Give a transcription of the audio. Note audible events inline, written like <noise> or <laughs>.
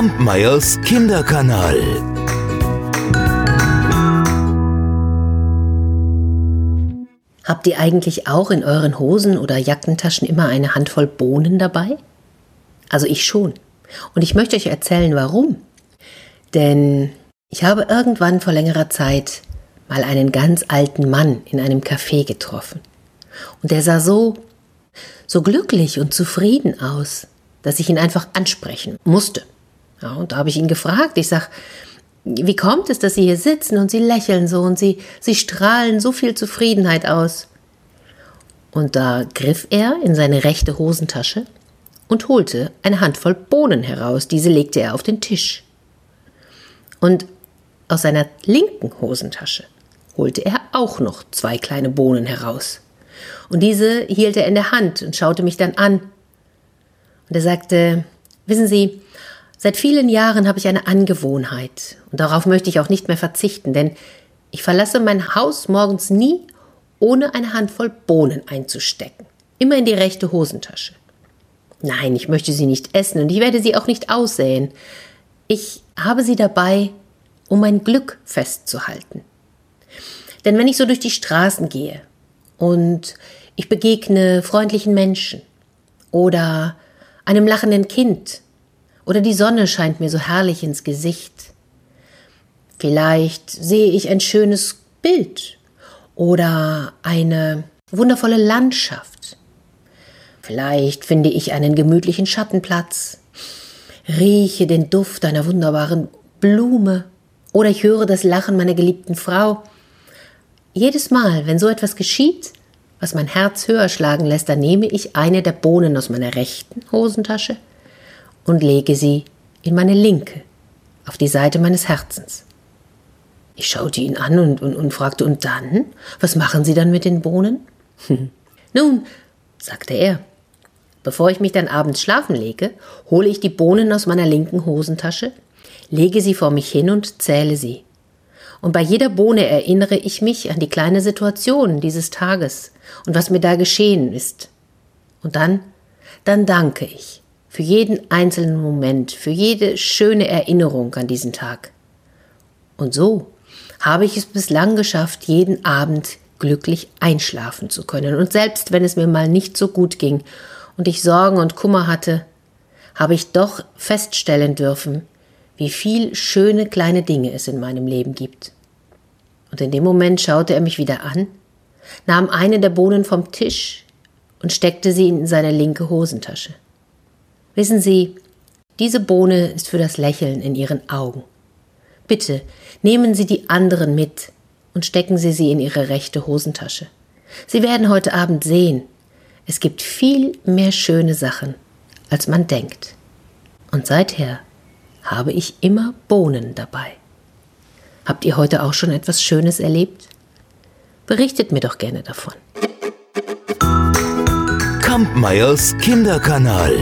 Kampmeyers Kinderkanal. Habt ihr eigentlich auch in euren Hosen oder Jackentaschen immer eine Handvoll Bohnen dabei? Also ich schon. Und ich möchte euch erzählen, warum. Denn ich habe irgendwann vor längerer Zeit mal einen ganz alten Mann in einem Café getroffen. Und der sah so, so glücklich und zufrieden aus, dass ich ihn einfach ansprechen musste. Ja, und da habe ich ihn gefragt. Ich sag, wie kommt es, dass Sie hier sitzen und Sie lächeln so und Sie, Sie strahlen so viel Zufriedenheit aus? Und da griff er in seine rechte Hosentasche und holte eine Handvoll Bohnen heraus. Diese legte er auf den Tisch. Und aus seiner linken Hosentasche holte er auch noch zwei kleine Bohnen heraus. Und diese hielt er in der Hand und schaute mich dann an. Und er sagte, wissen Sie, seit vielen Jahren habe ich eine Angewohnheit und darauf möchte ich auch nicht mehr verzichten, denn ich verlasse mein Haus morgens nie, ohne eine Handvoll Bohnen einzustecken. Immer in die rechte Hosentasche. Nein, ich möchte sie nicht essen und ich werde sie auch nicht aussäen. Ich habe sie dabei, um mein Glück festzuhalten. Denn wenn ich so durch die Straßen gehe und ich begegne freundlichen Menschen oder einem lachenden Kind oder die Sonne scheint mir so herrlich ins Gesicht, vielleicht sehe ich ein schönes Bild oder eine wundervolle Landschaft. Vielleicht finde ich einen gemütlichen Schattenplatz, rieche den Duft einer wunderbaren Blume oder ich höre das Lachen meiner geliebten Frau. Jedes Mal, wenn so etwas geschieht, was mein Herz höher schlagen lässt, dann nehme ich eine der Bohnen aus meiner rechten Hosentasche und lege sie in meine linke, auf die Seite meines Herzens. Ich schaute ihn an und, und, und fragte, und dann? Was machen Sie dann mit den Bohnen? <laughs> Nun, sagte er, bevor ich mich dann abends schlafen lege, hole ich die Bohnen aus meiner linken Hosentasche, lege sie vor mich hin und zähle sie. Und bei jeder Bohne erinnere ich mich an die kleine Situation dieses Tages und was mir da geschehen ist. Und dann, dann danke ich für jeden einzelnen Moment, für jede schöne Erinnerung an diesen Tag. Und so habe ich es bislang geschafft, jeden Abend glücklich einschlafen zu können. Und selbst wenn es mir mal nicht so gut ging und ich Sorgen und Kummer hatte, habe ich doch feststellen dürfen, wie viel schöne kleine Dinge es in meinem Leben gibt. Und in dem Moment schaute er mich wieder an, nahm eine der Bohnen vom Tisch und steckte sie in seine linke Hosentasche. Wissen Sie, diese Bohne ist für das Lächeln in Ihren Augen. Bitte nehmen Sie die anderen mit und stecken Sie sie in Ihre rechte Hosentasche. Sie werden heute Abend sehen, es gibt viel mehr schöne Sachen, als man denkt. Und seither habe ich immer Bohnen dabei. Habt ihr heute auch schon etwas Schönes erlebt? Berichtet mir doch gerne davon. Kampmeyers Kinderkanal.